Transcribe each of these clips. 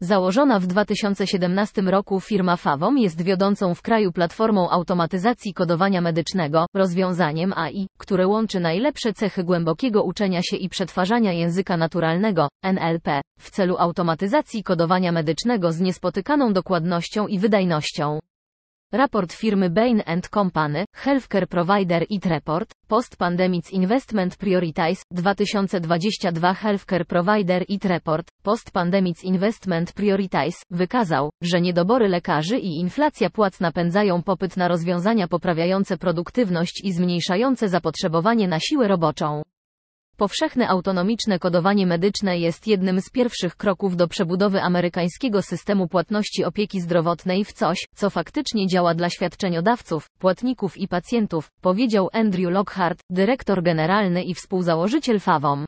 Założona w 2017 roku firma Favom jest wiodącą w kraju platformą automatyzacji kodowania medycznego, rozwiązaniem AI, które łączy najlepsze cechy głębokiego uczenia się i przetwarzania języka naturalnego, NLP, w celu automatyzacji kodowania medycznego z niespotykaną dokładnością i wydajnością. Raport firmy Bain Company, Healthcare Provider IT Report, Post-Pandemic Investment Prioritize, 2022 Healthcare Provider IT Report, Post-Pandemic Investment Prioritize, wykazał, że niedobory lekarzy i inflacja płac napędzają popyt na rozwiązania poprawiające produktywność i zmniejszające zapotrzebowanie na siłę roboczą. Powszechne autonomiczne kodowanie medyczne jest jednym z pierwszych kroków do przebudowy amerykańskiego systemu płatności opieki zdrowotnej w coś, co faktycznie działa dla świadczeniodawców, płatników i pacjentów, powiedział Andrew Lockhart, dyrektor generalny i współzałożyciel FAWOM.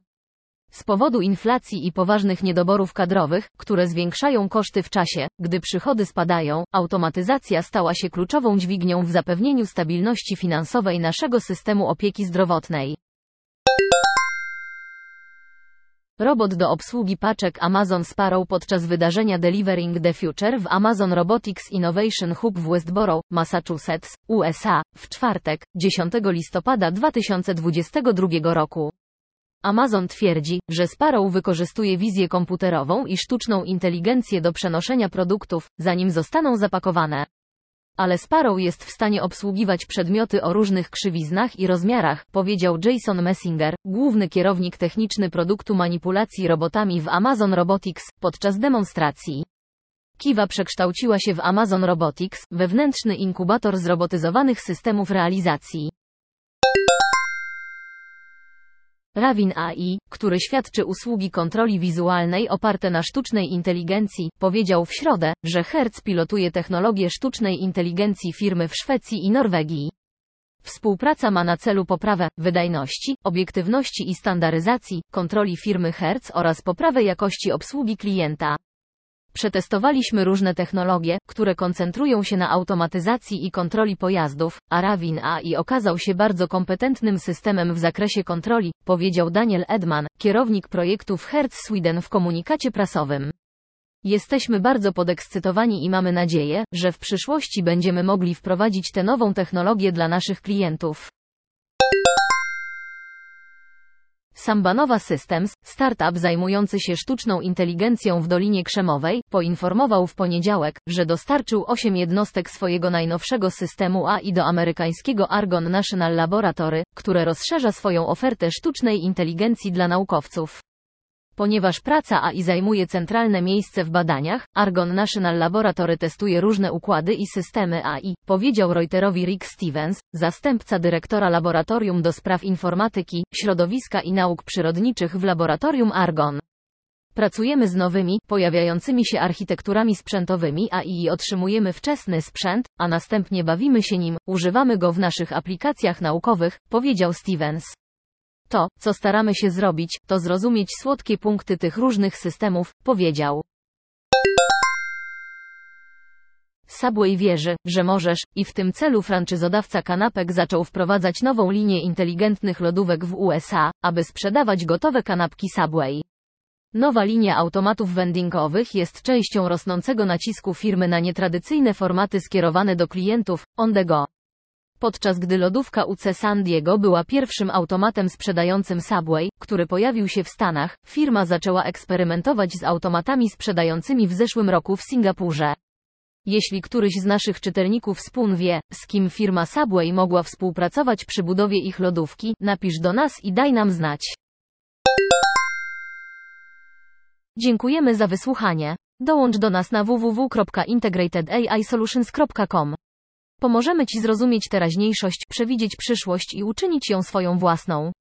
Z powodu inflacji i poważnych niedoborów kadrowych, które zwiększają koszty w czasie, gdy przychody spadają, automatyzacja stała się kluczową dźwignią w zapewnieniu stabilności finansowej naszego systemu opieki zdrowotnej. Robot do obsługi paczek Amazon Sparrow podczas wydarzenia Delivering the Future w Amazon Robotics Innovation Hub w Westboro, Massachusetts, USA, w czwartek, 10 listopada 2022 roku. Amazon twierdzi, że Sparrow wykorzystuje wizję komputerową i sztuczną inteligencję do przenoszenia produktów, zanim zostaną zapakowane ale Sparrow jest w stanie obsługiwać przedmioty o różnych krzywiznach i rozmiarach, powiedział Jason Messinger, główny kierownik techniczny produktu manipulacji robotami w Amazon Robotics, podczas demonstracji. Kiwa przekształciła się w Amazon Robotics, wewnętrzny inkubator zrobotyzowanych systemów realizacji. Ravin AI, który świadczy usługi kontroli wizualnej oparte na sztucznej inteligencji, powiedział w środę, że Hertz pilotuje technologię sztucznej inteligencji firmy w Szwecji i Norwegii. Współpraca ma na celu poprawę wydajności, obiektywności i standaryzacji kontroli firmy Hertz oraz poprawę jakości obsługi klienta. Przetestowaliśmy różne technologie, które koncentrują się na automatyzacji i kontroli pojazdów, a Ravin AI okazał się bardzo kompetentnym systemem w zakresie kontroli, powiedział Daniel Edman, kierownik projektu w Hertz Sweden w komunikacie prasowym. Jesteśmy bardzo podekscytowani i mamy nadzieję, że w przyszłości będziemy mogli wprowadzić tę nową technologię dla naszych klientów. Sambanowa Systems, startup zajmujący się sztuczną inteligencją w Dolinie Krzemowej, poinformował w poniedziałek, że dostarczył 8 jednostek swojego najnowszego systemu AI do amerykańskiego Argonne National Laboratory, które rozszerza swoją ofertę sztucznej inteligencji dla naukowców. Ponieważ praca AI zajmuje centralne miejsce w badaniach, Argonne National Laboratory testuje różne układy i systemy AI, powiedział Reuterowi Rick Stevens, zastępca dyrektora Laboratorium do Spraw Informatyki, Środowiska i Nauk Przyrodniczych w Laboratorium Argon. Pracujemy z nowymi, pojawiającymi się architekturami sprzętowymi AI i otrzymujemy wczesny sprzęt, a następnie bawimy się nim, używamy go w naszych aplikacjach naukowych, powiedział Stevens. To, co staramy się zrobić, to zrozumieć słodkie punkty tych różnych systemów, powiedział. Subway wierzy, że możesz, i w tym celu franczyzodawca kanapek zaczął wprowadzać nową linię inteligentnych lodówek w USA, aby sprzedawać gotowe kanapki Subway. Nowa linia automatów vendingowych jest częścią rosnącego nacisku firmy na nietradycyjne formaty skierowane do klientów, on the go. Podczas gdy lodówka UC San Diego była pierwszym automatem sprzedającym Subway, który pojawił się w Stanach, firma zaczęła eksperymentować z automatami sprzedającymi w zeszłym roku w Singapurze. Jeśli któryś z naszych czytelników Spoon wie, z kim firma Subway mogła współpracować przy budowie ich lodówki, napisz do nas i daj nam znać. Dziękujemy za wysłuchanie. Dołącz do nas na www.integratedAIsolutions.com. Pomożemy Ci zrozumieć teraźniejszość, przewidzieć przyszłość i uczynić ją swoją własną.